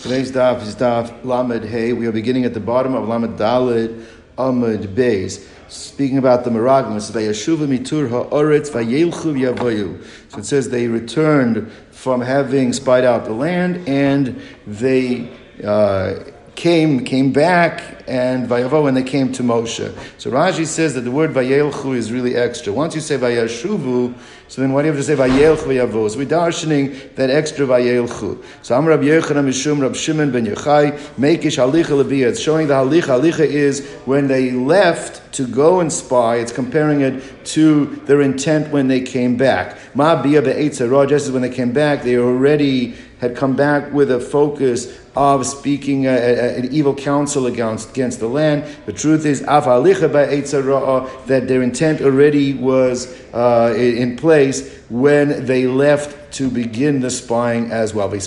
Today's daf is daf Lamed Hey. We are beginning at the bottom of Lamed Dalid Amud Beis. Speaking about the Meraglim, it says, Vayashuva mitur ha'oretz vayelchu yavoyu. So it says they returned from having spied out the land and they uh, came came back and vayavo when they came to Moshe. So Rashi says that the word vayelchu is really extra. Once you say vayashuvu, so then why do you have to say vayelchu vayavo? So we're darshaning that extra vayelchu. So Amr Rab Yechanan Mishum Rab Shimon ben Yochai Mekish Halicha Lebiyah. It's showing the halicha. Halicha is when they left to go and spy. It's comparing it to their intent when they came back. Ma biyah be'etzarah. Just as when they came back, they already had come back with a focus of speaking uh, an evil counsel against, against the land. The truth is, that their intent already was uh, in place when they left to begin the spying as well. So the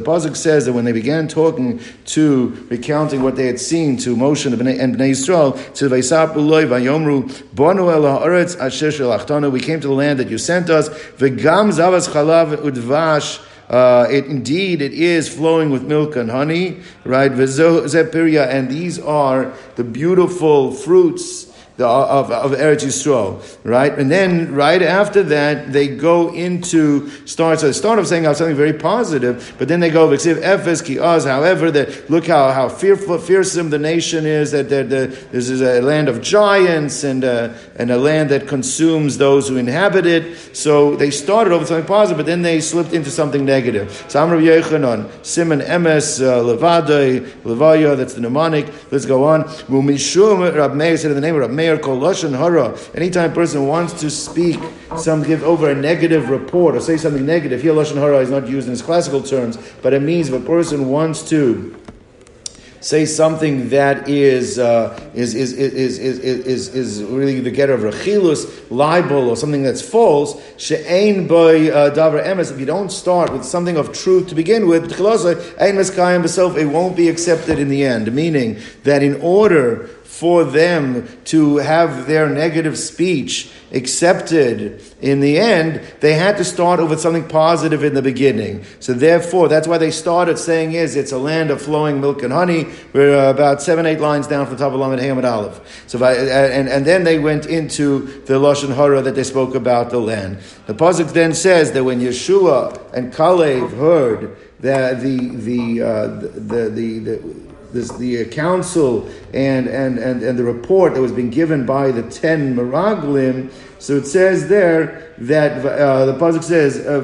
Pasuk says that when they began talking to, recounting what they had seen to Moshe and Bnei Yisrael, to we came to the land that you sent us, uh, it indeed it is flowing with milk and honey, right? Zepiria, And these are the beautiful fruits of, of Eretz Yisrael, right? And then right after that, they go into start. So they start off saying something very positive, but then they go Vixiv Ephes Ki Oz. However, that look how how fearful, fearsome the nation is. That, that, that this is a land of giants and uh, and a land that consumes those who inhabit it. So they started off with something positive, but then they slipped into something negative. So Amr Yechanan, Simon Emes, uh, Levadai, Levaya. That's the mnemonic. Let's go on. Rab said in the name of Rab Lashon Hara. Anytime a person wants to speak, some give over a negative report or say something negative. Here, Lashon Hara is not used in its classical terms, but it means if a person wants to say something that is, uh, is, is, is, is, is, is, really the getter of rechilus, libel, or something that's false, she'ain by uh, davar emes, if you don't start with something of truth to begin with, it won't be accepted in the end. Meaning that in order for them to have their negative speech accepted in the end, they had to start with something positive in the beginning. So therefore, that's why they started saying is it's a land of flowing milk and honey. We're about seven, eight lines down from the top of Lamed Hamad Aleph. So I, and, and then they went into the Lashon Hara that they spoke about the land. The Pasuk then says that when Yeshua and Kalev heard that the, the, uh, the, the, the, the this, the council and, and, and, and the report that was being given by the ten Meraglim. So it says there that uh, the pasuk says uh,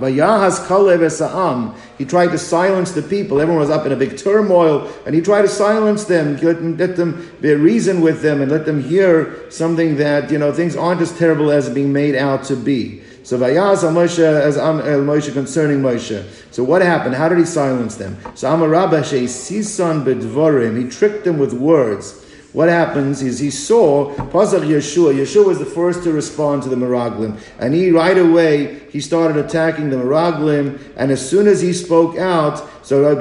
vayahas kalev esa'am. He tried to silence the people. Everyone was up in a big turmoil, and he tried to silence them, let them, let reason with them, and let them hear something that you know things aren't as terrible as being made out to be. So Vayaz al Moshe as Am el Moshe concerning Moshe. So what happened? How did he silence them? So Amar Rabba Sisan bedvorim. He tricked them with words. What happens is he saw Pasach Yeshua. Yeshua was the first to respond to the Meraglim, and he right away he started attacking the Meraglim. And as soon as he spoke out, so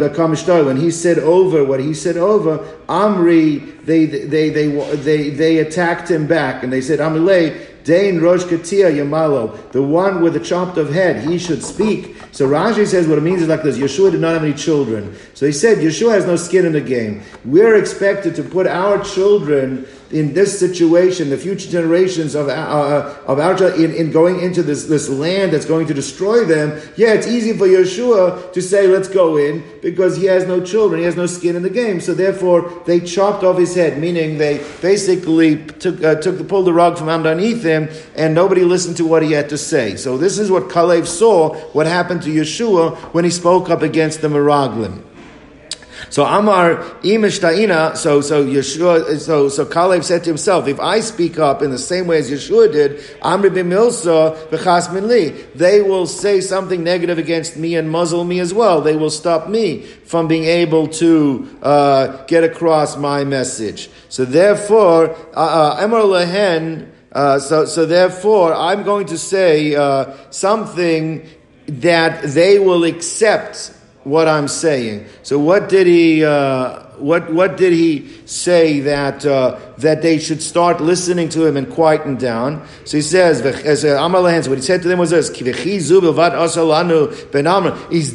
when he said over what he said over, Amri they they they they they attacked him back, and they said Amilei Dain Rosh Katia Yamalo, the one with the chopped off head, he should speak. So Rashi says what it means is like this Yeshua did not have any children. So he said, Yeshua has no skin in the game. We're expected to put our children in this situation, the future generations of, uh, uh of our in, in going into this, this land that's going to destroy them, yeah, it's easy for Yeshua to say, let's go in, because he has no children, he has no skin in the game. So therefore, they chopped off his head, meaning they basically took, uh, took the pulled the rug from underneath him, and nobody listened to what he had to say. So this is what Kalev saw, what happened to Yeshua when he spoke up against the Meraglim. So Amar Imishtaina, so so Yeshua, so so Kalev said to himself, if I speak up in the same way as Yeshua did, Amri b'milsa v'chas min li, they will say something negative against me and muzzle me as well. They will stop me from being able to uh, get across my message. So therefore, uh, uh, Emor lehen. Uh, so, so therefore, I'm going to say uh, something that they will accept what I'm saying. So what did he? Uh, what what did he say that uh, that they should start listening to him and quieten down. So he says, as Amar what he said to them was this, Is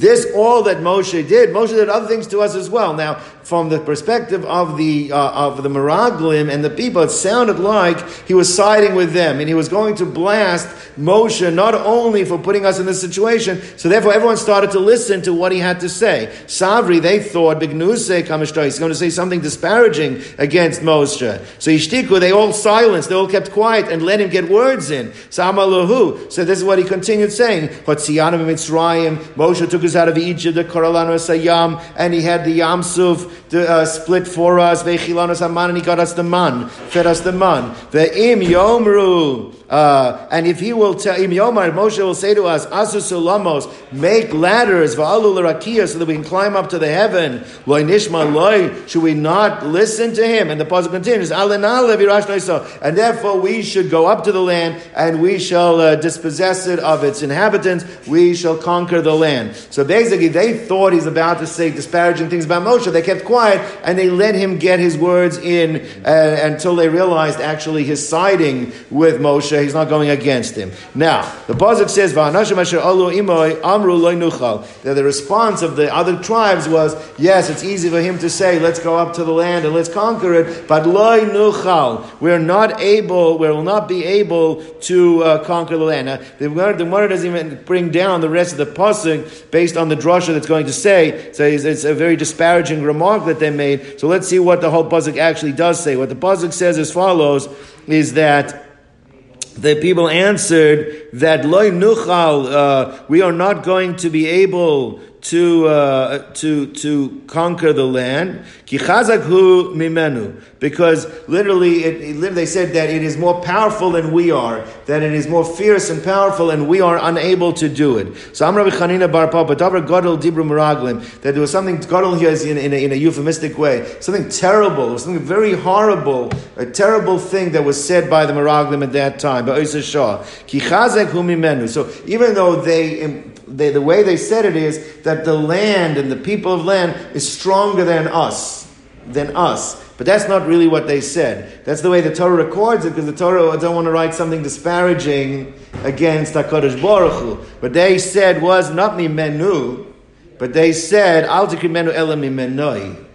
this all that Moshe did? Moshe did other things to us as well. Now, from the perspective of the uh, of the Meraglim and the people, it sounded like he was siding with them and he was going to blast Moshe not only for putting us in this situation, so therefore everyone started to listen to what he had to say. Savri, they thought, Bignuse Kamishtai, he's going to say something disparaging against Moshe. So Ishtiku, they all silenced, they all kept quiet and let him get words in. Samalahu. So this is what he continued saying. Mitzrayim, Moshe took us out of Egypt, the Koralano Sayam, and he had the Yamsuf uh, split for us. Vechilanos Aman, and he got us the man, fed us the man. The Im Yomru. Uh, and if he will tell Yomar, Moshe will say to us, Asu Sulamos, make ladders, Va'alu Larakia, so that we can climb up to the heaven. Loi Nishma Loi, should we not listen to him? And the puzzle continues, and therefore we should go up to the land and we shall uh, dispossess it of its inhabitants. We shall conquer the land. So basically, they thought he's about to say disparaging things about Moshe. They kept quiet and they let him get his words in uh, until they realized actually his siding with Moshe he's not going against him. Now, the Pasuk says, that the response of the other tribes was, yes, it's easy for him to say, let's go up to the land and let's conquer it, but loy nuchal, we're not able, we will not be able to uh, conquer the land. Now, the word doesn't even bring down the rest of the Pasuk based on the drasha that's going to say, so it's, it's, a very disparaging remark that they made. So let's see what the whole Pasuk actually does say. What the Pasuk says as follows is that the people answered that loy nuchal, uh, we are not going to be able to uh, to to conquer the land. Mimenu, because literally, it, it, they said that it is more powerful than we are, that it is more fierce and powerful, and we are unable to do it. So Amr Chanina Bar Papa, Davar Gadol Dibru Meraglim, that there was something Gadol here is in, in, a, in a euphemistic way, something terrible, something very horrible, a terrible thing that was said by the Meraglim at that time. By Shah, Kichazakhu mimenu. So even though they they, the way they said it is that the land and the people of land is stronger than us, than us. But that's not really what they said. That's the way the Torah records it, because the Torah don't want to write something disparaging against Hakadosh Baruch Hu. What they said was not mi menu, but they said al menu elam menoi.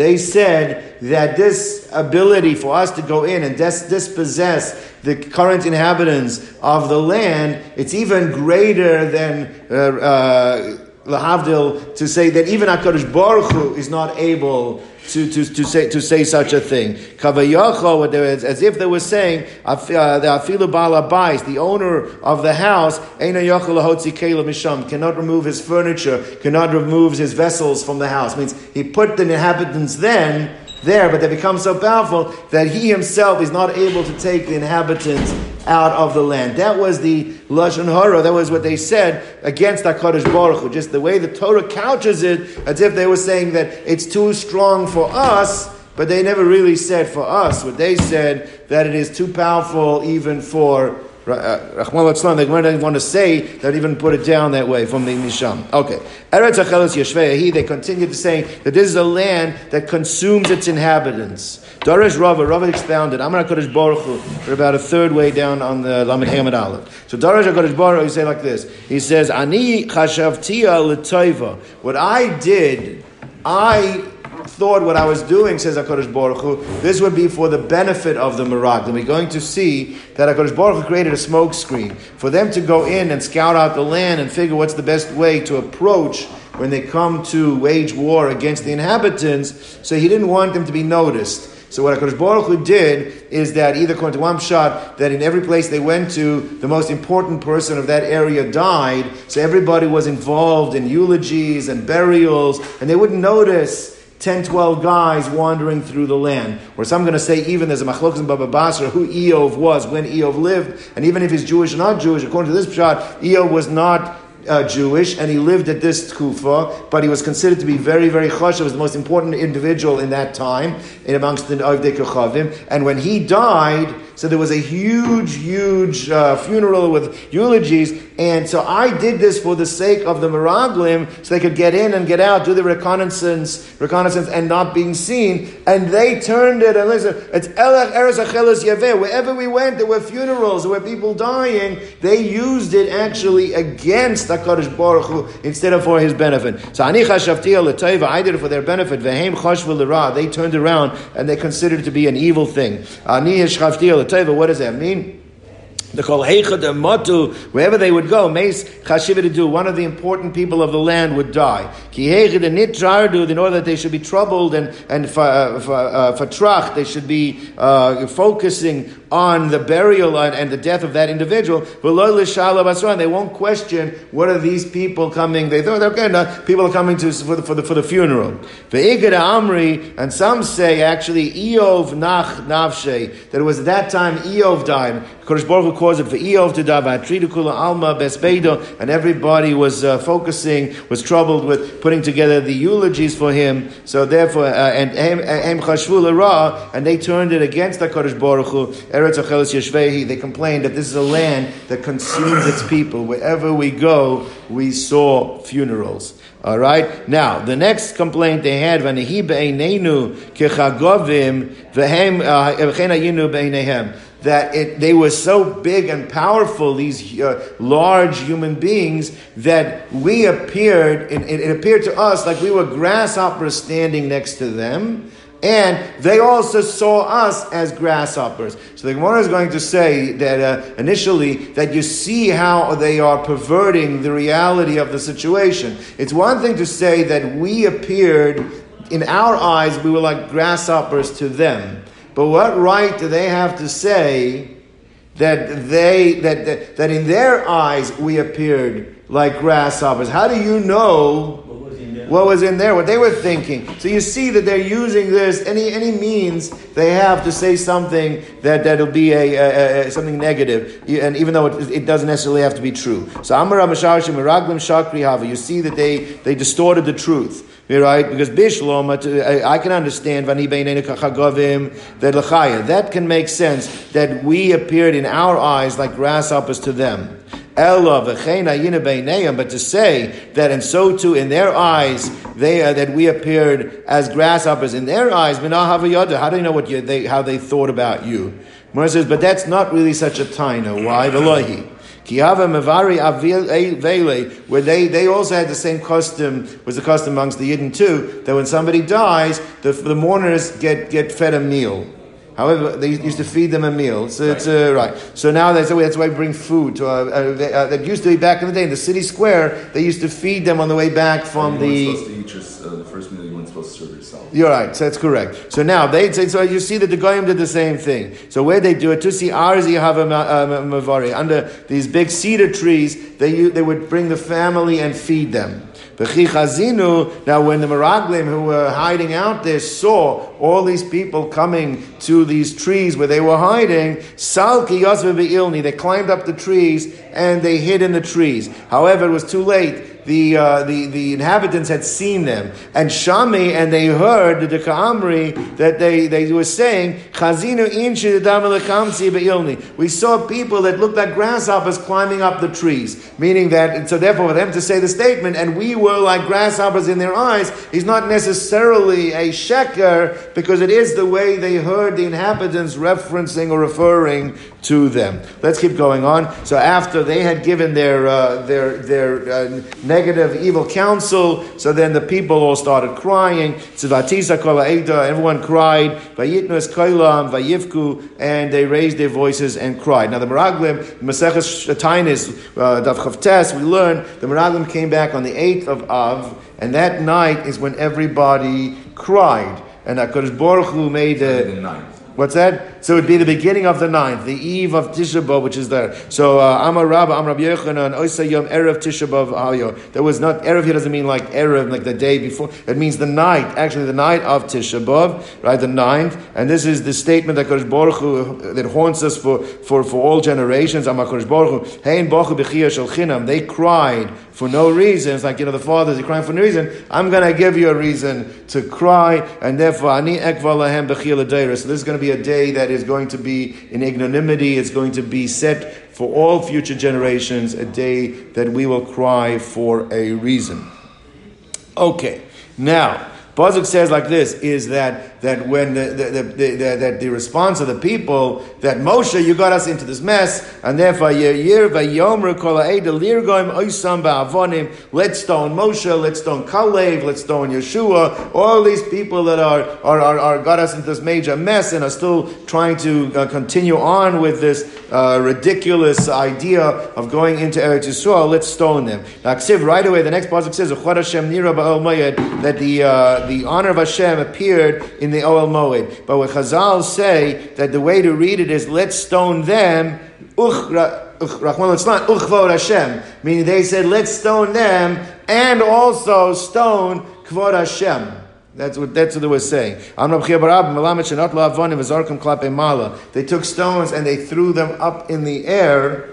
They said that this ability for us to go in and dis- dispossess the current inhabitants of the land, it's even greater than uh, uh, Lahavdil to say that even HaKadosh Baruch Hu is not able to, to, to, say, to say such a thing. As if they were saying, uh, the Afilu the owner of the house, cannot remove his furniture, cannot remove his vessels from the house. Means he put the inhabitants then there, but they become so powerful that he himself is not able to take the inhabitants out of the land. That was the Lashon Hara, that was what they said against HaKadosh Baruch Hu. Just the way the Torah couches it, as if they were saying that it's too strong for us, but they never really said for us. What they said, that it is too powerful even for Rahman uh, they didn't want to say that even put it down that way from the Misham. Okay. Eretz Achelos Yeshveyahi, they continue to say that this is a land that consumes its inhabitants. Darish Rava, Rava expounded, Amar HaKadosh Baruch Hu, for about a third way down on the Lamed Hamad Aleph. So Darish HaKadosh Baruch Hu, he say like this. He says, Ani chashavtia l'toiva. What I did, I thought what I was doing, says HaKadosh Baruch Hu, this would be for the benefit of the Mirag. And we're going to see that HaKadosh Baruch Hu created a smoke screen for them to go in and scout out the land and figure what's the best way to approach when they come to wage war against the inhabitants. So he didn't want them to be noticed. So what HaKadosh Baruch Hu did is that either according to one shot, that in every place they went to, the most important person of that area died. So everybody was involved in eulogies and burials, and they wouldn't notice 10, 12 guys wandering through the land. Or some going to say even there's a machlokas in Baba Basra who Eov was when Eov lived, and even if he's Jewish or not Jewish, according to this shot, Eov was not uh, Jewish, and he lived at this kufa, but he was considered to be very, very chashav, was the most important individual in that time, in amongst the Avdei Kochavim. And when he died, so there was a huge, huge uh, funeral with eulogies. And so I did this for the sake of the Miraglim, so they could get in and get out, do the reconnaissance, reconnaissance, and not being seen. And they turned it and listen. It's Elech Eres Achelos Yaveh. Wherever we went, there were funerals, there were people dying. They used it actually against Hakadosh Baruch Hu instead of for His benefit. So Ani Chashavti I did it for their benefit. Vehem Chashvu They turned around and they considered it to be an evil thing. Ani Chashavti teva, what does that mean? The kol heichad matu, wherever they would go, meis do. One of the important people of the land would die. Ki heichad nitrardu, in order that they should be troubled and and for, uh, uh, trach, they should be uh, focusing on the burial and the death of that individual. And they won't question what are these people coming. They thought okay, no, people are coming to for the, for the, for the funeral. Amri, and some say actually Eov nach navshe that it was at that time Eov died. Kodesh Baruch Hu caused it for Eov to die. Kula alma besbedo, and everybody was uh, focusing, was troubled with putting together the eulogies for him. So therefore, uh, and em chashvu and they turned it against the Kodesh Baruch Hu. Eretz Achelis Yeshvehi, they complained that this is a land that consumes its people. Wherever we go, we saw funerals. All right. Now, the next complaint they had, "V'nehi be'einenu kechagovim v'hem uh, ayinu be'einehem." That it, they were so big and powerful, these uh, large human beings, that we appeared. It, it appeared to us like we were grasshoppers standing next to them and they also saw us as grasshoppers. So the Gemara is going to say that uh, initially that you see how they are perverting the reality of the situation. It's one thing to say that we appeared in our eyes we were like grasshoppers to them. But what right do they have to say that they that, that, that in their eyes we appeared like grasshoppers? How do you know what was in there, what they were thinking. So you see that they're using this, any, any means they have to say something that, that'll be a, a, a something negative, and even though it, it, doesn't necessarily have to be true. So Amar Miraglim Shakri Hava, you see that they, they distorted the truth. Right? Because Bishlom, I can understand that That can make sense that we appeared in our eyes like grasshoppers to them. But to say that, and so too in their eyes, they uh, that we appeared as grasshoppers in their eyes. How do you know what you, they, how they thought about you? Mora says, but that's not really such a taina. Why? Velohi. Kiava Mavari Vele, where they, they also had the same custom, was the custom amongst the Yidden too, that when somebody dies, the, the mourners get, get fed a meal. However, they used to feed them a meal. So right. it's uh, right. So now that's, that's why we bring food to. Uh, uh, they, uh, that used to be back in the day in the city square. They used to feed them on the way back from the. Supposed to Just, uh, the first meal you weren't supposed to serve yourself. You're right. So that's correct. So now they say. So you see that the goyim did the same thing. So where they do it to see arzi have a mavari under these big cedar trees, they they would bring the family and feed them. Now, when the Meraglim who were hiding out there saw all these people coming to these trees where they were hiding, Salki Ilni, they climbed up the trees and they hid in the trees. However, it was too late the, uh, the, the inhabitants had seen them. And Shami, and they heard the Deka'amri that they, they were saying, We saw people that looked like grasshoppers climbing up the trees. Meaning that, so therefore for them to say the statement, and we were like grasshoppers in their eyes, is not necessarily a sheker, because it is the way they heard the inhabitants referencing or referring to them. Let's keep going on. So after they had given their, uh, their, their uh, evil counsel. So then the people all started crying. Everyone cried. And they raised their voices and cried. Now the Meraglim, Maseches Tainis, uh, Daf Chavtes, we learn the Meraglim came back on the 8th of Av, and that night is when everybody cried. And HaKadosh Baruch Hu made. The What's that? So it would be the beginning of the ninth, the eve of Tisha B'av, which is there. So uh, Amar Rabba, Amar Rabbi Yochanan, Oisa Yom Erev Tisha B'av Ayo. There was not Erev here doesn't mean like Erev, like the day before. It means the night, actually the night of Tisha B'av, right? The ninth, and this is the statement that Kodesh Baruch Hu, that haunts us for, for, for all generations. Amar Kodesh Baruch Hein Chinam. They cried for no reason. It's like you know the fathers, they crying for no reason. I'm going to give you a reason to cry, and therefore ani ekva lahem b'chiyah So this is going to be a day that is going to be in ignominy. It's going to be set for all future generations. A day that we will cry for a reason. Okay, now. Pasuk says like this: is that that when the, the, the, that the response of the people that Moshe, you got us into this mess, and therefore. Let's stone Moshe, let's stone Kalev, let's stone Yeshua. All these people that are, are, are, are got us into this major mess and are still trying to uh, continue on with this uh, ridiculous idea of going into Eretz Yisrael. Let's stone them. Now, right away, the next pasuk says that the uh, the honor of Hashem appeared in the Oel Moed. But what Chazal say that the way to read it is let's stone them. Meaning they said, let's stone them and also stone Kvod Hashem. That's what that's what they were saying. They took stones and they threw them up in the air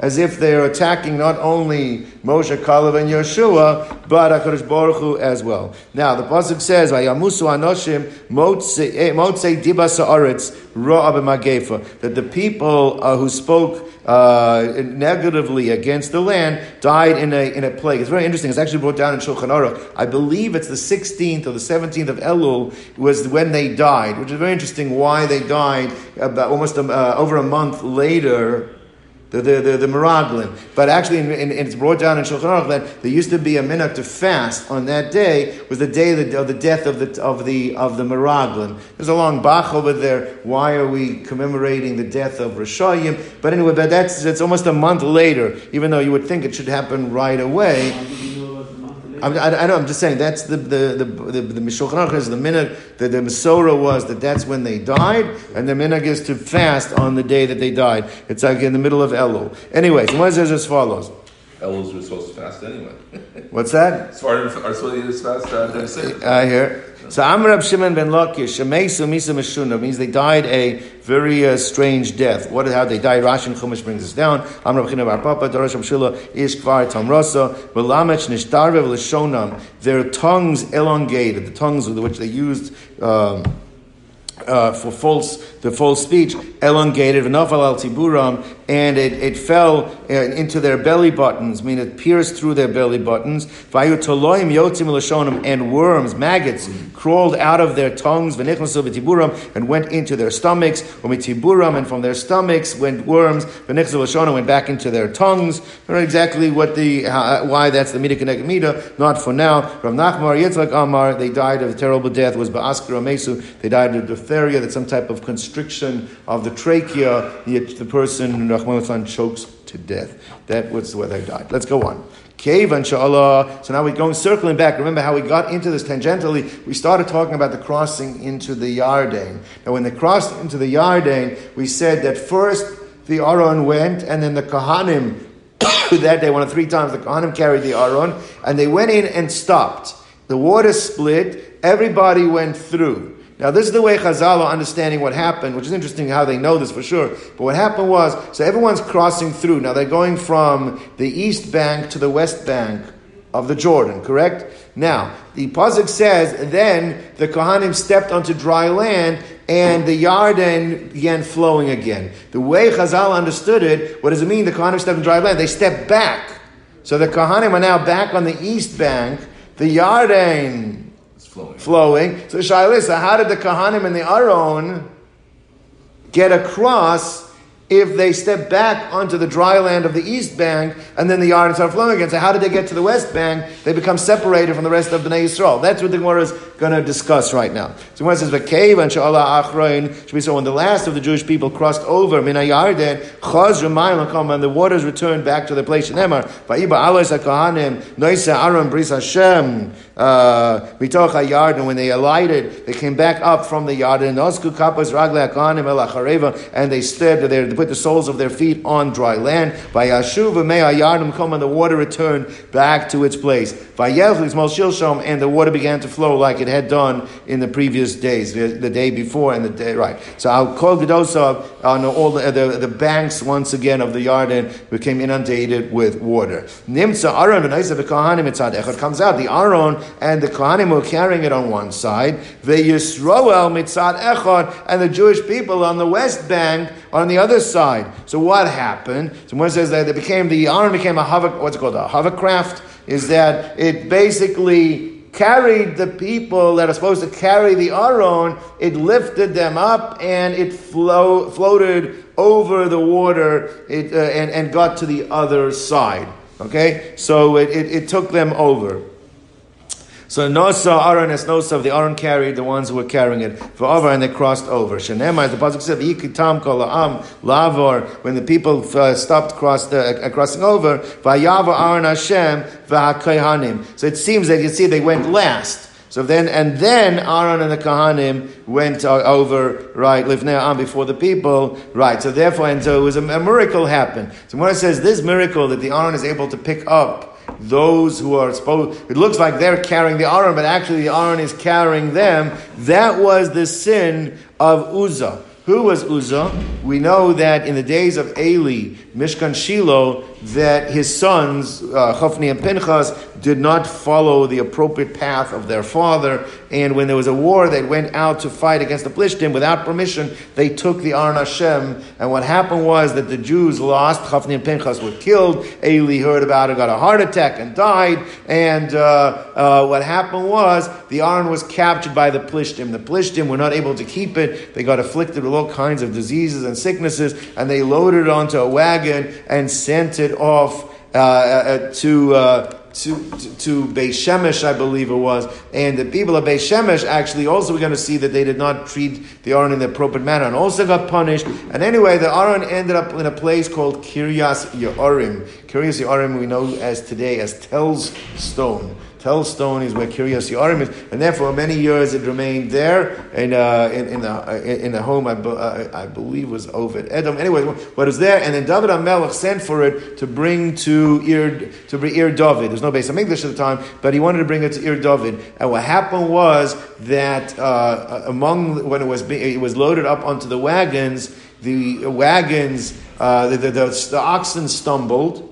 as if they are attacking not only Moshe, Kalev, and Yeshua, but HaKadosh Baruch Hu as well. Now, the Pasuk says, Vayamusu anoshim motze eh, dibas ha'aretz ro'a that the people uh, who spoke uh, negatively against the land died in a, in a plague. It's very interesting. It's actually brought down in Shulchan Aruch. I believe it's the 16th or the 17th of Elul was when they died, which is very interesting why they died about almost a, uh, over a month later the, the, the, the. But actually, in, in, it's brought down in Shulchan Aruch that there used to be a minute to fast on that day was the day of the, of the death of the, of the, of the Miraglim. There's a long Bach over there. Why are we commemorating the death of Rishayim? But anyway, but that's, it's almost a month later, even though you would think it should happen right away. I'm, I, I know. I'm just saying that's the the the the, the Mishulchan is the minute that the Masorah was that that's when they died, and the minhag is to fast on the day that they died. It's like in the middle of Elul. Anyways, one says as follows. Elul's were supposed to fast anyway. What's that? Spartan are supposed to fast. Uh, I hear. So Amr Shimon ben Lakish, Shemesu Misa Meshuna, means they died a very uh, strange death. What, how they died, Rashi and Chumash brings us down. Amr China Bar Papa, Dorosh Shila, Ish Kvar Tamrasa, Velamech Nishtarve L'Shonam, their tongues elongated, the tongues with which they used um, uh, for false the false speech elongated v'nafal al tiburam and it, it fell uh, into their belly buttons, I mean it pierced through their belly buttons. And worms, maggots crawled out of their tongues v'nichnasu and went into their stomachs. V'mitiburam and from their stomachs went worms v'nichnasu went back into their tongues. I don't know exactly what the how, why that's the midah midah. Not for now. Rav Nachmar Yitzchak Amar they died of a terrible death was ba'askar mesu. They died of diphtheria. That's some type of constriction of the trachea. The person Rahman chokes to death. That was where they died. Let's go on. Cave inshallah. So now we're going circling back. Remember how we got into this tangentially? We started talking about the crossing into the Yarden. Now, when they crossed into the Yarden, we said that first the Aron went, and then the Kahanim that day, one of three times, the Kahanim carried the Aron, and they went in and stopped. The water split. Everybody went through. Now, this is the way Chazal are understanding what happened, which is interesting how they know this for sure. But what happened was, so everyone's crossing through. Now, they're going from the east bank to the west bank of the Jordan, correct? Now, the Pasuk says, then the Kohanim stepped onto dry land and the Yarden began flowing again. The way Chazal understood it, what does it mean the Kohanim stepped on dry land? They stepped back. So the Kohanim are now back on the east bank. The Yarden flowing. flowing. So Shailisa, how did the Kahanim and the Aron get across if they step back onto the dry land of the east bank and then the Yarden start flowing again. So how did they get to the west bank? They become separated from the rest of Bnei Yisrael. That's what the Gemara is going to discuss right now. So Gemara says, "V'keiv and she'ala achroin." Should be so when the last of the Jewish people crossed over Mina Yarden, chaz and the waters returned back to their place. Shemar va'iba alos hakahanim noisa Aron bris Hashem uh, mitoch Yarden. When they alighted, they came back up from the Yarden. Nosku kapas ragle hakahanim el and they stood there put the soles of their feet on dry land. By Yashuv may Yardim come and the water returned back to its place. By Yevlis Shilshom and the water began to flow like it had done in the previous days, the, the day before and the day right. So I'll call Gedosov on all the, the, the, banks once again of the Yarden became inundated with water. Nimsa Isaac Kohanim comes out. The Aron and the Kohanim were carrying it on one side. The Yisroel Mitzad Echad and the Jewish people on the west bank on the other side. So what happened? So says that it became the Aron became a hover, what's it called a hovercraft. Is that it basically carried the people that are supposed to carry the Aron, it lifted them up and it flow, floated over the water it, uh, and, and got to the other side. Okay? So it, it, it took them over. So Nosa Aron es Nosa, the Aron carried the ones who were carrying it for over, and they crossed over. Shenema, the pasuk said, "Yikitam kol am lavor." When the people uh, stopped cross, uh, crossing over, vayava Aron Hashem v'hakohanim. So it seems that you see they went last. So then, and then Aron and the Kahanim went uh, over, right, livnei am before the people, right. So therefore, and so it was a, a miracle happened. So it says this miracle that the Aron is able to pick up those who are supposed, it looks like they're carrying the Aron, but actually the Aron is carrying them. That was the sin of Uzzah. Who was Uzzah? We know that in the days of Eli, Mishkan Shiloh, that his sons, uh, Chofni and Pinchas, did not follow the appropriate path of their father. And when there was a war, they went out to fight against the Plishtim without permission. They took the Aron Hashem. And what happened was that the Jews lost. Chofni and Pinchas were killed. Eli heard about it, got a heart attack, and died. And uh, uh, what happened was the Aron was captured by the Plishtim. The Plishtim were not able to keep it. They got afflicted with all kinds of diseases and sicknesses. And they loaded it onto a wagon and sent it off uh, uh, to, uh, to, to, to Beis Shemesh, I believe it was. And the people of Beis Shemesh actually also we're going to see that they did not treat the Aron in the appropriate manner and also got punished. And anyway, the Aron ended up in a place called Kiryas Ye'arim. Kiryas Ye'arim we know as today as Telz Stone. Telzstone is where Kiryas Yarim is, and therefore many years it remained there in, uh, in, in, the, in the home, I, uh, I believe was Oved Edom. Anyway, what was there, and then David HaMelech sent for it to bring to Ir, to bring Ir David. There's no base of English at the time, but he wanted to bring it to Ir David. And what happened was that uh, among, when it was, it was loaded up onto the wagons, the wagons, uh, the, the, the, the oxen stumbled,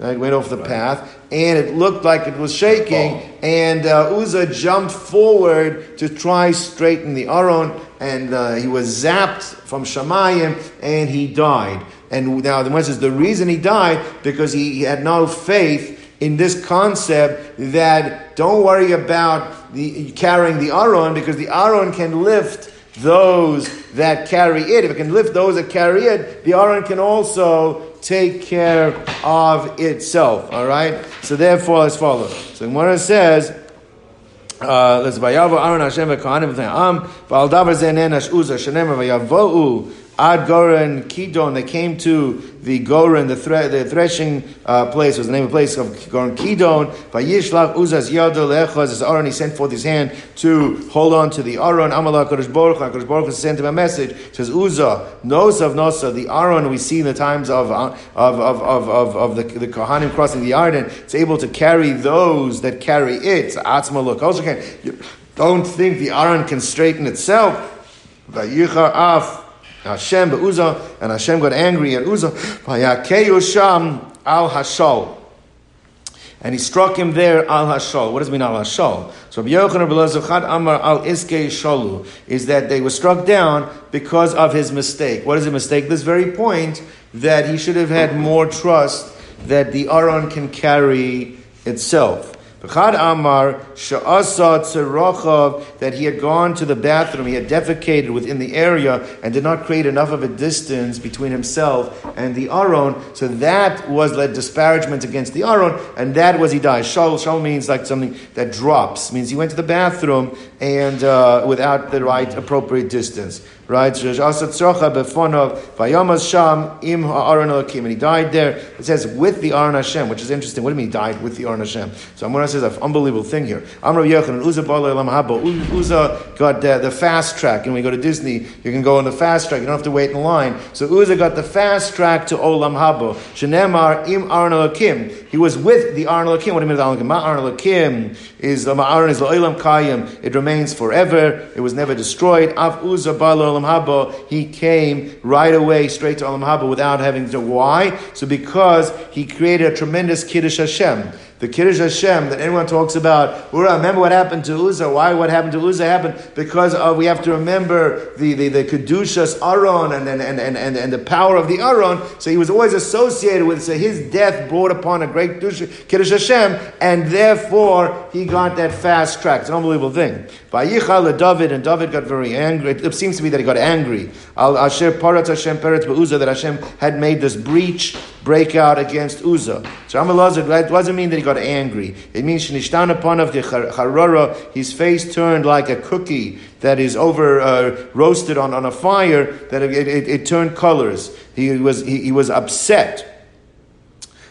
it went off the path, and it looked like it was shaking. And uh, Uzzah jumped forward to try straighten the Aron, and uh, he was zapped from Shemayim, and he died. And now the one says the reason he died because he, he had no faith in this concept that don't worry about the carrying the Aron because the Aron can lift those that carry it. If it can lift those that carry it, the Aron can also take care of itself. All right. So therefore, as follows. So Gemara says. Uh, let's vayavo Aaron Hashem v'kohanim v'al davar zeh nenash ad goren kidon. They came to the Goren, the, thre- the threshing uh, place, was the name of the place of Goren Kidon. Vayishlach Uzaz Yado Lechaz, as Aron, he sent forth his hand to hold on to the Aron. Amalak Kodesh Baruch, Kodesh Baruch sent him a message. It says Uzzah, Nosav Nosa, the Aron we see in the times of, of, of, of, of, of the, the Kohanim crossing the Yarden, it's able to carry those that carry it. Atzma can, don't think the Aron can straighten itself. Vayichar Af. Hashem Uzzah, and Hashem got angry at Uzzah. Sham al Hashal. And he struck him there al hashal. What does it mean al hashal? So Rabbi Yochanan Amar al iske shalu is that they were struck down because of his mistake. What is a mistake? This very point that he should have had more trust that the Aron can carry itself. V'chad Amar she'asa tzerochav that he had gone to the bathroom, he had defecated within the area and did not create enough of a distance between himself and the Aron. So that was a disparagement against the Aron, and that was he died. Shal, shal means like something that drops. Means he went to the bathroom and uh, without the right appropriate distance right? And he died there. It says with the Aron Hashem, which is interesting. What do you mean he died with the Aron Hashem? So I'm going to say an unbelievable thing here. Amrav Yochanan Uza Uza got the, the fast track. And when you go to Disney, you can go on the fast track. You don't have to wait in line. So Uza got the fast track to Olam Haba. Shenemar im Aron Elokim. He was with the Aron Elokim. What do you mean the Aron Ma Aron Elokim is the Ma'aron is Lo'ilam Kayim. It remains forever. It was never destroyed. Av Uza Bala Haba, he came right away straight to Olam Haba without having to. Why? So because he created a tremendous Kiddush Hashem the Kiddush Hashem that everyone talks about. Remember what happened to Uzzah? Why what happened to Uzzah happened? Because of, we have to remember the, the, the Kedushas Aron and, and, and, and, and the power of the Aron. So he was always associated with, so his death brought upon a great Kiddush Hashem, and therefore he got that fast track. It's an unbelievable thing. David, and David got very angry. It seems to be that he got angry. Al Asher Parat Hashem Peretz Uzzah, that Hashem had made this breach break out against Uzzah. So Amalazar, that doesn't mean that he got angry. It means his face turned like a cookie that is over uh, roasted on, on a fire, that it, it, it turned colors. He was, he, he was upset.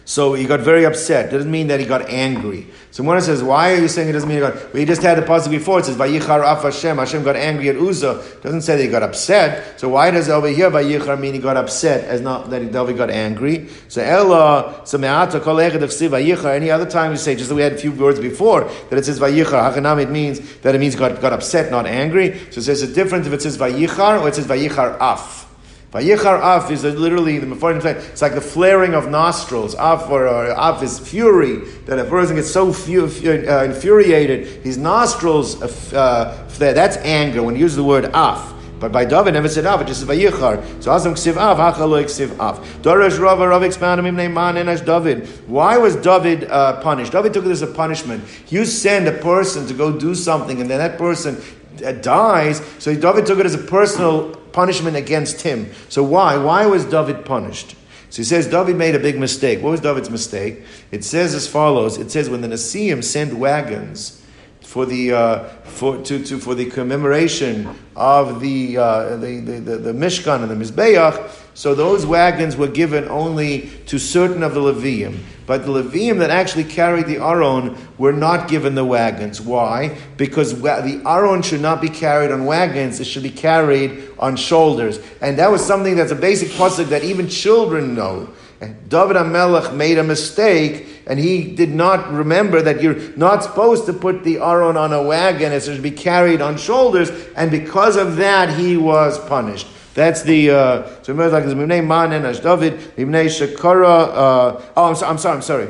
So he got very upset. Doesn't mean that he got angry. So one says, why are you saying it doesn't mean he got? Well, he just had the positive before. It says, "Vayichar af Hashem." Hashem got angry at Uzzah. Doesn't say that he got upset. So why does over here Vayichar mean he got upset as not that David got angry? So Ella, so Me'ata kol echad of Vayichar. Any other time you say, just that we had a few words before that it says Vayichar. Hachanam it means that it means got got upset, not angry. So it says a difference if it says Vayichar or it says Vayichar af. Vayichar af is literally the Mefarshim say it's like the flaring of nostrils. Af or, or af is fury that a person gets so fu- uh, infuriated, his nostrils. Uh, that's anger. When you use the word af. But by David never said av, it just says vayichar. So asam ksiv av, hachalo ksiv av. Dorish Rava, Rav expounded him man enash David. Why was David uh, punished? David took it as a punishment. You send a person to go do something, and then that person uh, dies. So David took it as a personal punishment against him. So why? Why was David punished? So he says David made a big mistake. What was David's mistake? It says as follows. It says when the Nasiim sent wagons for the uh, for to, to for the commemoration of the, uh, the, the, the, the Mishkan and the Mizbeach, so those wagons were given only to certain of the Levium. But the Levium that actually carried the Aron were not given the wagons. Why? Because the Aron should not be carried on wagons, it should be carried on shoulders. And that was something that's a basic pasuk that even children know. And David HaMelech made a mistake, and he did not remember that you're not supposed to put the Aron on a wagon, it should be carried on shoulders, and because of that, he was punished. That's the uh, so remember like Mibnei Manen Ash David Mibnei Shakara. Uh, oh, I'm, I'm sorry. I'm sorry.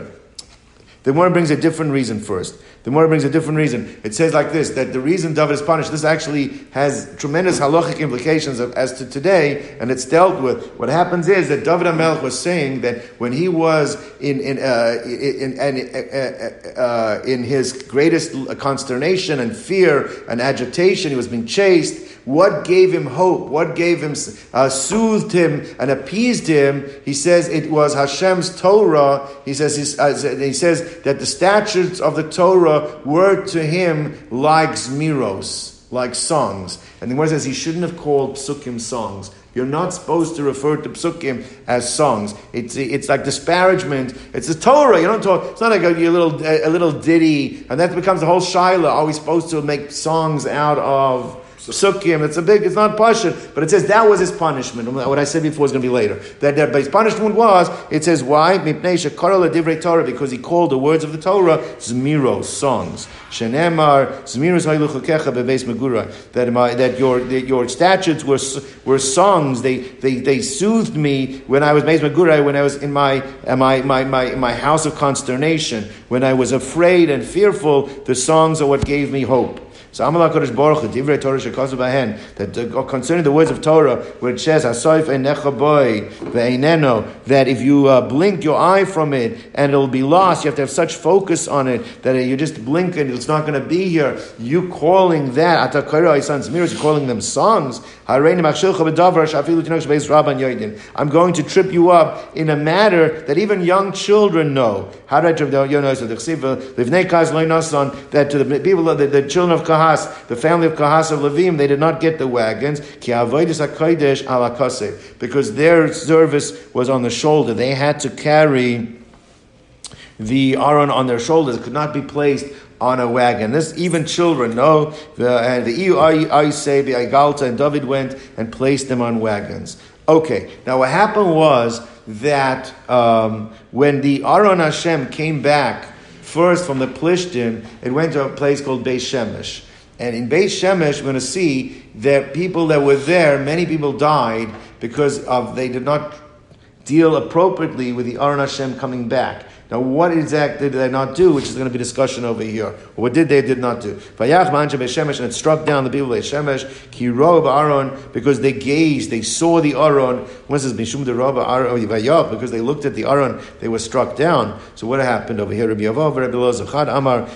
The Gemara brings a different reason first. The Gemara brings a different reason. It says like this: that the reason David is punished. This actually has tremendous halachic implications of, as to today, and it's dealt with. What happens is that David HaMelech was saying that when he was in in uh, in, in, uh, uh, in his greatest consternation and fear and agitation, he was being chased. What gave him hope? What gave him, uh, soothed him and appeased him? He says it was Hashem's Torah. He says, uh, he says that the statutes of the Torah were to him like zmiros, like songs. And the word says he shouldn't have called psukim songs. You're not supposed to refer to psukim as songs. It's, it's like disparagement. It's the Torah. You don't talk. It's not like a, a little a, a little ditty, and that becomes the whole shaila. Are we supposed to make songs out of? Psukim. It's a big, it's not passion, but it says that was his punishment. Um, what I said before is going to be later. That, that his punishment was, it says why? Because he called the words of the Torah zmiros, songs. Shenemar zmiros that my that your that your statutes were were songs. They they they soothed me when I was beis megurai, when I was in my uh, my my my my house of consternation, when I was afraid and fearful. The songs are what gave me hope. So Amalek Kodesh Baruch Divrei Torah Shekazu Bahen, that uh, concerning the words of Torah, where it says, Hasoif Einecha Boy, that if you uh, blink your eye from it and it'll be lost, you have to have such focus on it that you just blink and it's not going to be here. You calling that, Atakara Isan's mirrors, you're calling them songs. I'm going to trip you up in a matter that even young children know. How did I trip you that to the people, the, the children of Kahas, the family of Kahas of Levim, they did not get the wagons because their service was on the shoulder. They had to carry the aron on their shoulders. It could not be placed on a wagon. This even children know. The the EU I say the Igalta and David went and placed them on wagons. Okay, now what happened was that um, when the Aron Hashem came back first from the Plishtim, it went to a place called Beis Shemesh. And in Beis Shemesh, we're going to see that people that were there, many people died because of they did not deal appropriately with the Aron Hashem coming back. Now, what exactly did they not do, which is going to be discussion over here? What did they did not do? Vayach mancha and it struck down the people of Shemesh, ki because they gazed, they saw the Aron. When says mishum de rob Aron, oh, because they looked at the Aron, they were struck down. So what happened over here? Rabbi Yavav, Rabbi Lozachad, Amar.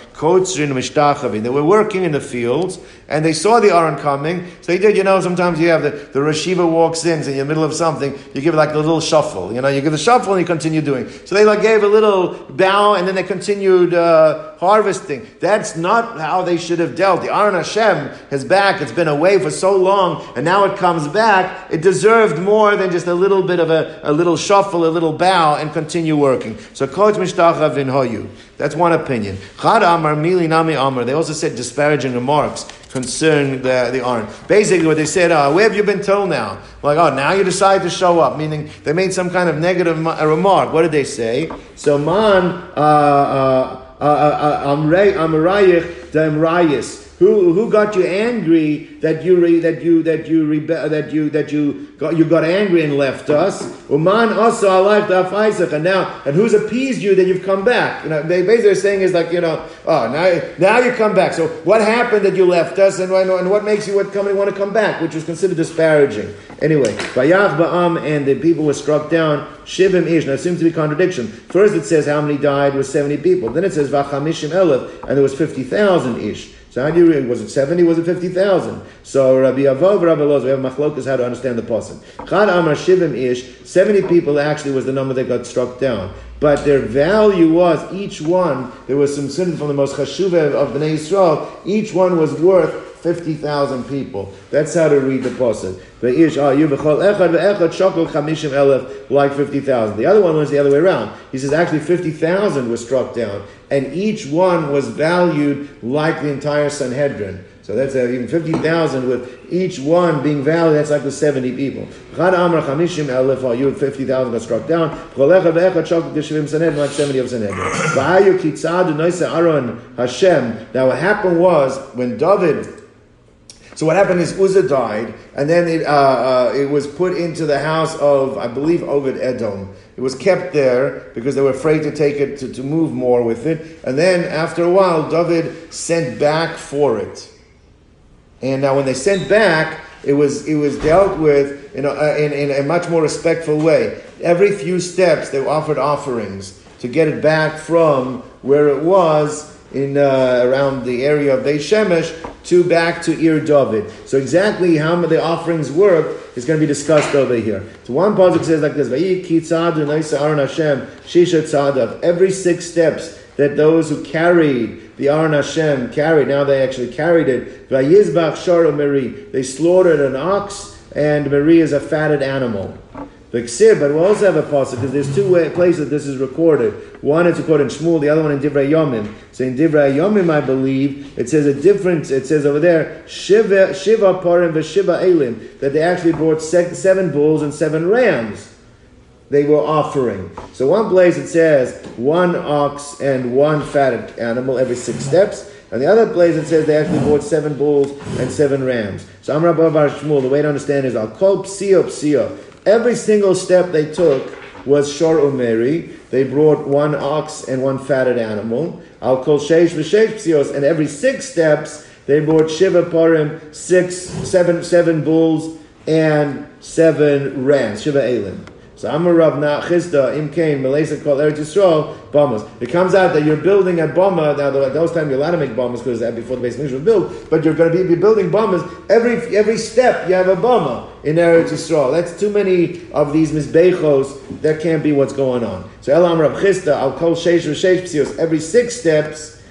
They were working in the fields, and they saw the Aron coming. So he did, you know, sometimes you have the, the Rashiva walks in, so in the middle of something, you give like a little shuffle. You know, you give the shuffle and you continue doing. So they like gave a little bow and then they continued uh, harvesting. That's not how they should have dealt. The Aron Hashem is back. It's been away for so long and now it comes back. It deserved more than just a little bit of a, a little shuffle, a little bow and continue working. So Koch Mishtacha Vin Hoyu. That's one opinion. Chad Amar Mili Nami Amar. They also said disparaging remarks concerning the, the Aron. Basically, what they said, uh, where have you been told now? Like, oh, now you decide to show up, meaning they made some kind of negative remark. What did they say? So, man, uh, uh, uh, uh, Amrayich, Damrayis. Who, who got you angry that you re, that you that you rebe- that you that you got you got angry and left us? Uman also alive and now and who's appeased you that you've come back? You know, they basically are saying is like you know, oh now now you come back. So what happened that you left us, and, and what makes you what come want to come back, which was considered disparaging. Anyway, Bayach Ba'am and the people were struck down. Shivim Ish. Now it seems to be contradiction. First it says how many died was seventy people. Then it says Vachamishim Elef, and there was fifty thousand ish. You was it seventy? Was it fifty thousand? So Rabbi Avov, Rabbi Loz, we have machlokas how to understand the pasuk. Chad Amar Shivim Ish. Seventy people actually was the number that got struck down. But their value was each one. There was some sin from the most chashuva of Bnei Yisrael. Each one was worth 50,000 people. That's how to read the pasuk. Like 50,000. The other one was the other way around. He says actually 50,000 was struck down, and each one was valued like the entire Sanhedrin. So that's uh, even 50,000 with each one being valued, that's like the 70 people. Elef, you had 50,000 got struck down. Like 70 of Sanhedrin. Now what happened was, when David so what happened is Uzzah died, and then it, uh, uh, it was put into the house of, I believe, Oved Edom. It was kept there because they were afraid to take it, to, to move more with it. And then after a while, David sent back for it. And now when they sent back, it was, it was dealt with in a, uh, in, in a much more respectful way. Every few steps, they offered offerings to get it back from where it was in uh, around the area of Beit Shemesh to back to Ir David. So exactly how the offerings work is going to be discussed over here. So one pasuk says like this: Hashem Shisha Every six steps that those who carried the Aron Hashem carried, now they actually carried it. Vayizbach Shara Meri. They slaughtered an ox, and Meri is a fatted animal. But we also have a pasuk because there's two places this is recorded. One is recorded in Shmuel, the other one in Divrei Yomim. So in Divrei Yomim, I believe it says a difference. It says over there Shiva Shiva Parim v'Shiva Elim that they actually brought seven bulls and seven rams. They were offering. So one place it says one ox and one fatted animal every six steps. And the other place it says they actually bought seven bulls and seven rams. So Amr Bar Shmuel, the way to understand is Al Kol Psio Psio. Every single step they took was Shor Umeri. They brought one ox and one fatted animal. Al Kol Sheish V'Sheish Psios. And every six steps, They brought Shiva Parim, six, seven, seven bulls, and seven rams. Shiva Elim. So Amar Rav Nachizda Im Kain Malaysia called Eretz Yisrael bombas. It comes out that you're building a bomba. Now, at those times you're allowed to make bombas because that uh, before the base was built, but you're going to be, be building bombas every every step. You have a bomba in Eretz Yisrael. That's too many of these mizbechos. That can't be what's going on. So Elam Rav Chisda I'll call sheish sheish psios. Every six steps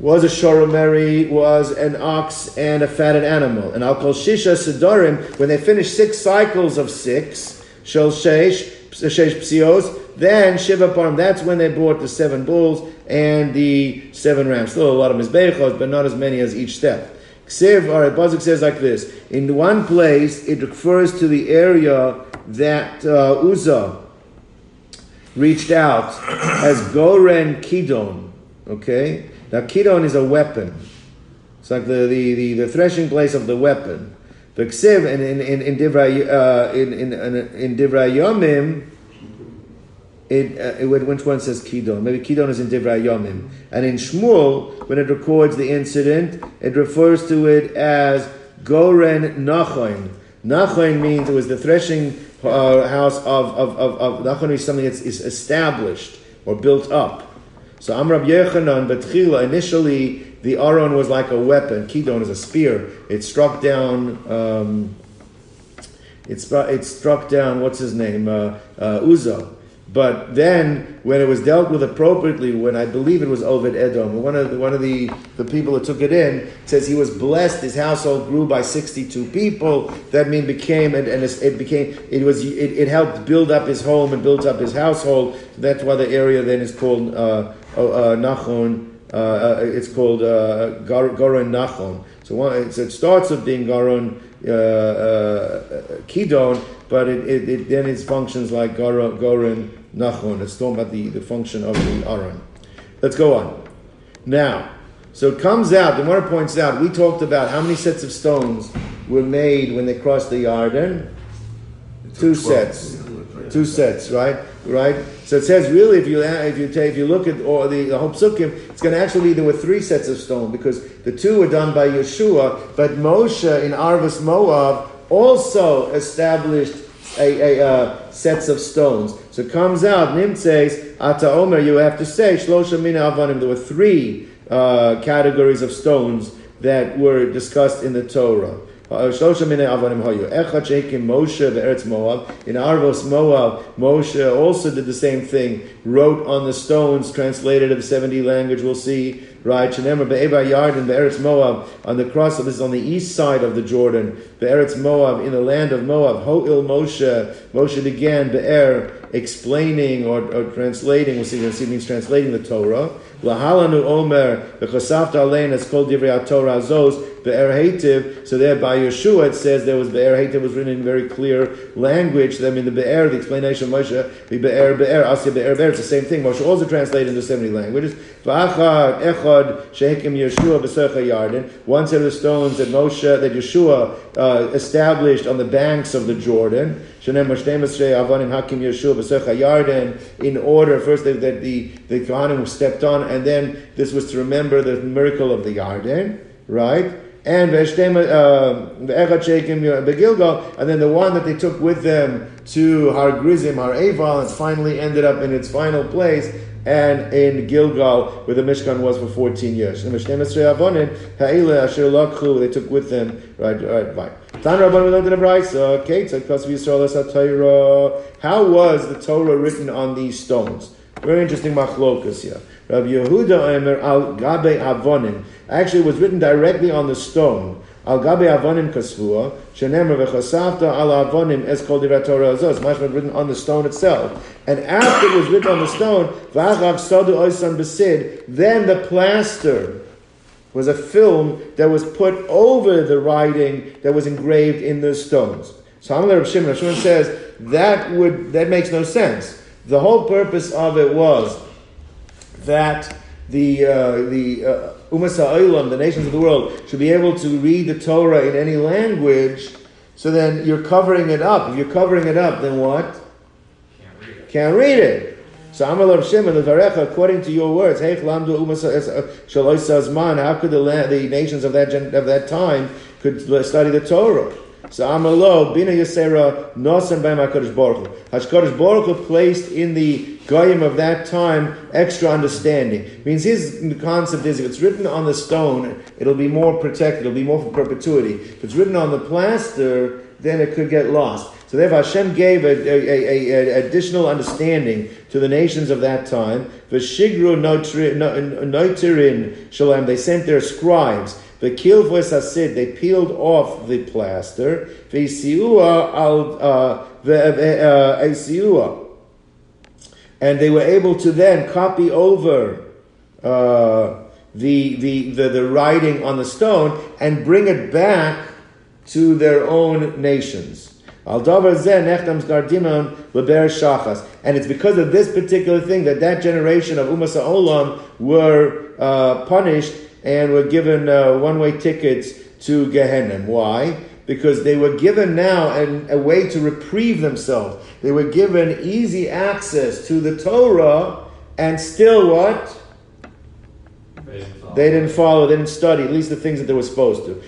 was a shoromeri, was an ox and a fatted animal. And I'll call shisha sedarim when they finish six cycles of six. Shel Sheish, Sheish Psios. Then Shiva Parim, that's when they brought the seven bulls and the seven rams. Still a lot of Mizbechos, but not as many as each step. Ksiv, all right, Bazik says like this. In one place, it refers to the area that uh, Uzzah reached out as Goren Kidon. Okay? Now, Kidon is a weapon. It's like the, the, the, the threshing place of the weapon. The ksiv in in in in uh, in in in Yomim. It, uh, which one says Kidon? Maybe Kidon is in Divrei Yomim. And in Shmuel, when it records the incident, it refers to it as Goren Nachoin. Nachoin means it was the threshing uh, house of, of, of, of Nachoin is something that's is established or built up. So Amrab Yechanan, Betchila, initially the Aron was like a weapon. Kidon is a spear. It struck down. Um, it, it struck down. What's his name? Uh, uh, Uzzah. But then, when it was dealt with appropriately, when I believe it was Oved Edom, one of the, one of the, the people that took it in says he was blessed. His household grew by sixty two people. That mean became and, and it became it was it, it, helped build up his home and build up his household. That's why the area then is called uh, uh, Nachon uh, uh, it's called uh, Garon Nachon. So, one, it starts with being Garon uh, uh, Kidon, but it, it, it, then it functions like Garon, Garon Nachon. It's talking about the, the function of the Aron. Let's go on. Now, so it comes out, the Gemara points out, we talked about how many sets of stones were made when they crossed the Yarden? Two sets. Two sets, right? Right? So it says really, if you if you take, if you look at all the, the whole psukim, it's going to actually be there were three sets of stone because the two were done by Yeshua, but Moshe in Arvas Moab also established a, a uh, sets of stones. So it comes out. Nim says Ata Omer. You have to say Shlosha Mina Avanim. There were three uh, categories of stones that were discussed in the Torah. In Arvos Moab, Moshe also did the same thing. Wrote on the stones, translated of 70 language, we'll see. Right, Shenemar Be'eva Yarden, Moab, on the cross this is on the east side of the Jordan, Be'eretz Moab, in the land of Moab, Ho'il Moshe, Moshe began Be'er, explaining or, or translating, we'll see, we'll see means translating the Torah. Lahalanu Omer, Bechosafta Alein, it's called Divrei Torah Zos, Be'er Hativ. So there by Yeshua it says there was Be'er Hativ was written in very clear language. I mean the Be'er, the explanation of Moshe, the Be'er Be'er, Asya Be'er Be'er, it's the same thing. Moshe also translated into so many languages. V'achad Echad Shehekim Yeshua B'Secha Yarden. One set of the stones that Moshe, that Yeshua uh, established on the banks of the Jordan. In order, first that the the Kohanim stepped on, and then this was to remember the miracle of the Yarden, right? and uh, Shekim Begilgal, and then the one that they took with them to Har Grizim, Har Eval, and finally ended up in its final place and in Gilgal, where the Mishkan was for 14 years. They took with them, right, right, right. How was the Torah written on these stones? Very interesting machlokas here. Rabbi Yehuda Omer al Gabe Avonim. Actually, was written directly on the stone. Al Gabe Avonim Kasvua. Shenemer v'chasavta al Avonim es kol dirat Torah azos. Much written on the stone itself. And after it was written on the stone, v'achav sadu oisan besid. Then the plaster was a film that was put over the writing that was engraved in the stones. So Hamalei Rav Shimon, Shimon says that would that makes no sense. The whole purpose of it was that the uh, the uh, Umas Ha'ilam, the nations of the world, should be able to read the Torah in any language. So then you're covering it up. If you're covering it up, then what? Can't read it. Can't read it. So Amar Shimon, the according to your words, Heich lamdu uh, zman. How could the, the nations of that of that time could study the Torah? So Amalo, Bina Yasera, Nosan Bam HaKadosh Baruch Hu. HaKadosh Baruch Hu placed in the Goyim of that time extra understanding. Means his concept is if it's written on the stone, it'll be more protected, it'll be more for perpetuity. If it's written on the plaster, then it could get lost. So therefore Hashem gave an additional understanding to the nations of that time. V'shigru noitirin shalem. They sent their scribes the kilvus asid, they peeled off the plaster. Veisiua al uh, uh, and they were able to then copy over uh, the, the, the, the writing on the stone and bring it back to their own nations. And it's because of this particular thing that that generation of Umasa Olam were uh, punished and were given uh, one-way tickets to Gehenna. Why? Because they were given now an, a way to reprieve themselves. They were given easy access to the Torah, and still what? They didn't follow, they didn't study, at least the things that they were supposed to.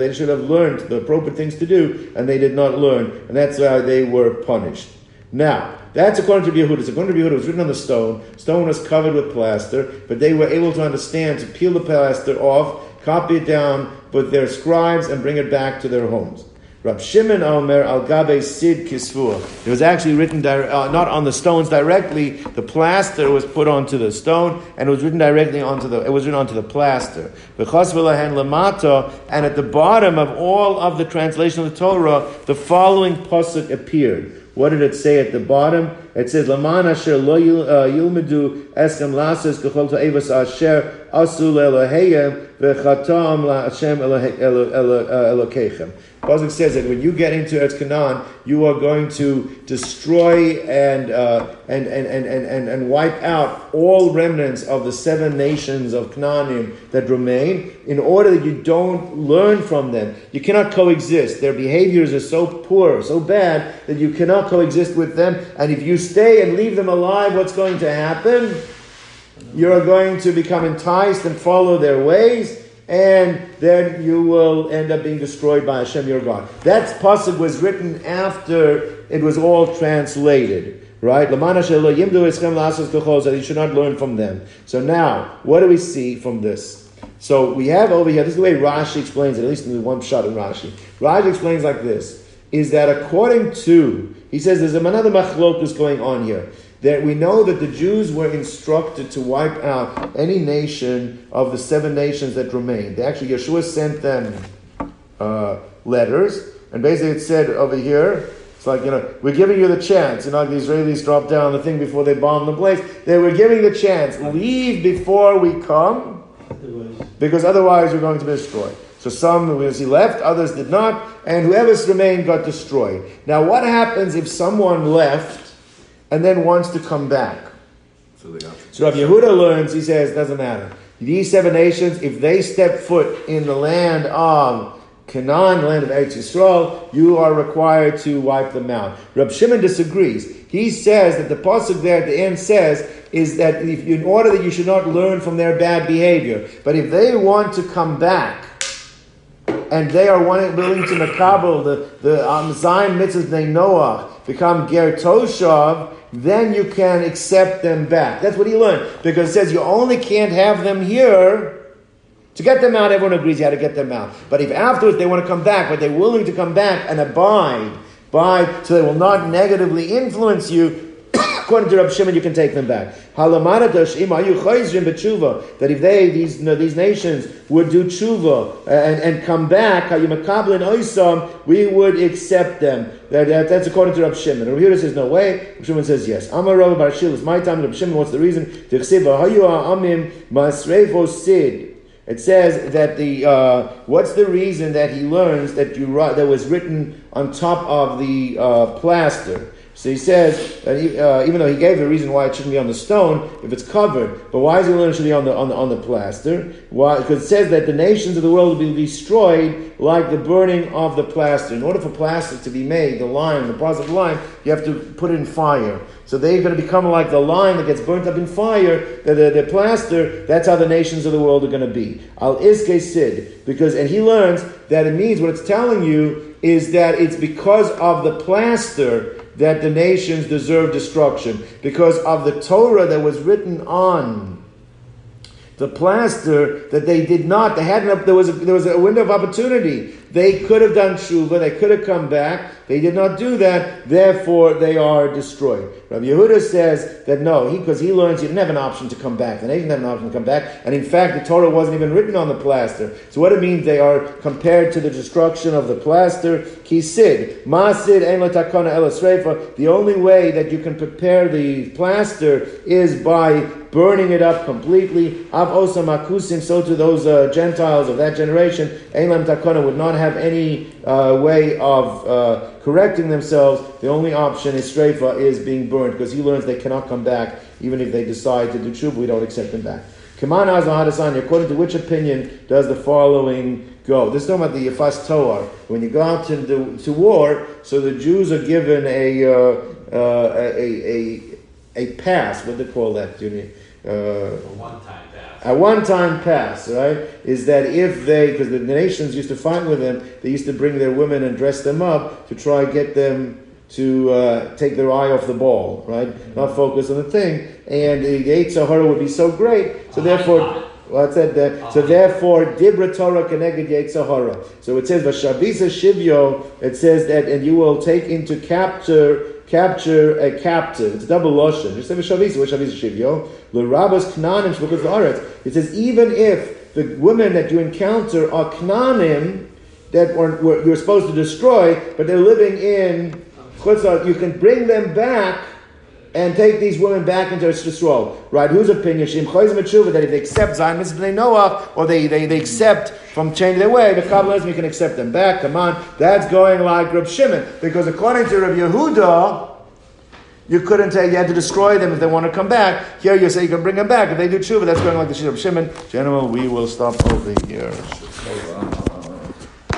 They should have learned the appropriate things to do, and they did not learn, and that's why they were punished. Now, that's according to Yehuda. According to Yehuda, it was written on the stone. Stone was covered with plaster, but they were able to understand to peel the plaster off, copy it down, put their scribes, and bring it back to their homes. Rab Shimon Omer al Gabe Sid Kisfua. It was actually written di- uh, not on the stones directly. The plaster was put onto the stone, and it was written directly onto the. It was written onto the plaster. lamata, and at the bottom of all of the translation of the Torah, the following pasuk appeared. What did it say at the bottom? It says, "Laman asher lo uh, yilmedu eskem lasas kechol ta'evas asher asu le'elaheyem v'chatam la'ashem elokechem." Pasuk says that when you get into Eretz Canaan, you are going to destroy and, uh, and, and, and, and, and wipe out all remnants of the seven nations of Canaan that remain in order that you don't learn from them. You cannot coexist. Their behaviors are so poor, so bad, that you cannot coexist with them. And if you stay and leave them alive, what's going to happen? You're going to become enticed and follow their ways and then you will end up being destroyed by Hashem your God. That pasuk was written after it was all translated, right? That you should not learn from them. So now, what do we see from this? So we have over here, this is the way Rashi explains it, at least in the one shot in Rashi. Rashi explains like this, is that according to, he says there's another machlokus going on here that we know that the Jews were instructed to wipe out any nation of the seven nations that remained. They actually, Yeshua sent them uh, letters, and basically it said over here, it's like, you know, we're giving you the chance. You know, like the Israelis dropped down the thing before they bombed the place. They were giving the chance. Leave before we come, because otherwise you're going to be destroyed. So some, we see, left, others did not, and whoever's remained got destroyed. Now, what happens if someone left and then wants to come back. So, so Rav Yehuda learns, he says, doesn't matter. These seven nations, if they step foot in the land of Canaan, the land of Eretz Yisrael, you are required to wipe them out. Rab Shimon disagrees. He says that the pasuk there at the end says is that if, in order that you should not learn from their bad behavior, but if they want to come back and they are willing to makabel the the um, Zion mitzvahs they Noah become ger toshav, then you can accept them back. That's what he learned. Because it says you only can't have them here. To get them out, everyone agrees you had to get them out. But if afterwards they want to come back, but they're willing to come back and abide by, so they will not negatively influence you, according to Rabbi Shimon, you can take them back. That if they, these, you know, these nations, would do tshuva and, and come back, we would accept them. That, that, that's according to Rabbi Shimon. Rabbi Yehuda says no way. Rabbi Shimon says yes. Amar Rabbi Barashil is my time. Rabbi Shimon, what's the reason? It says that the uh, what's the reason that he learns that you that was written on top of the uh, plaster So he says that he, uh, even though he gave the reason why it shouldn't be on the stone if it's covered, but why is he learning it should be on the on the, on the plaster? Why? Because it says that the nations of the world will be destroyed like the burning of the plaster. In order for plaster to be made, the lime, the of lime, you have to put it in fire. So they're going to become like the lime that gets burnt up in fire, the, the, the plaster, that's how the nations of the world are going to be. Al iske sid. Because, and he learns that it means what it's telling you is that it's because of the plaster that the nations deserve destruction because of the Torah that was written on the plaster that they did not. They hadn't. There was a, there was a window of opportunity. They could have done tshuva. They could have come back. They did not do that. Therefore, they are destroyed. Rabbi Yehuda says that no, because he, he, learns you didn't have an option to come back. The nation didn't have an option to come back. And in fact, the Torah wasn't even written on the plaster. So what it means, they are compared to the destruction of the plaster. Kisid, masid, takana The only way that you can prepare the plaster is by burning it up completely. Av osam akusim, so to those uh, Gentiles of that generation, Eilam takana would not have any uh, way of uh, correcting themselves. The only option is streifa, is being burned, because he learns they cannot come back, even if they decide to do tshuva, we don't accept them back. Kaman according to which opinion does the following go? This is talking about the Yafas Toar. When you go out to, the, to war, so the Jews are given a, uh, uh, a, a, a, pass, what do they call that, Junior? Uh, one time a one-time pass, right, is that if they, because the nations used to fight with them, they used to bring their women and dress them up to try get them to uh, take their eye off the ball, right, mm-hmm. not focus on the thing, and the Sahara would be so great, so therefore. Well, said that. So therefore, Dibra Torah connected Yet Sahara. So it says, Vashavisa Shivyo, it says that, and you will take into capture capture a captive. It's a double lashon. Just say v'shavisa, v'shavisa shivyo. L'rabas knanim shvukas la'aretz. It says even if the women that you encounter are knanim that were, were, you're supposed to destroy, but they're living in chutzah, you can bring them back and take these women back into Yisrael. Right? Whose opinion? Shim Chayz that if they accept Zion Mitzvah Noah, or they, they, they accept from changing their way, the Kabbalism, you can accept them back. Come on. That's going like Reb Shimon. Because according to Reb Yehuda, you couldn't say you had to destroy them if they want to come back. Here you say you can bring them back. If they do tshuva, that's going like the Shir of Shimon. General, we will stop over here.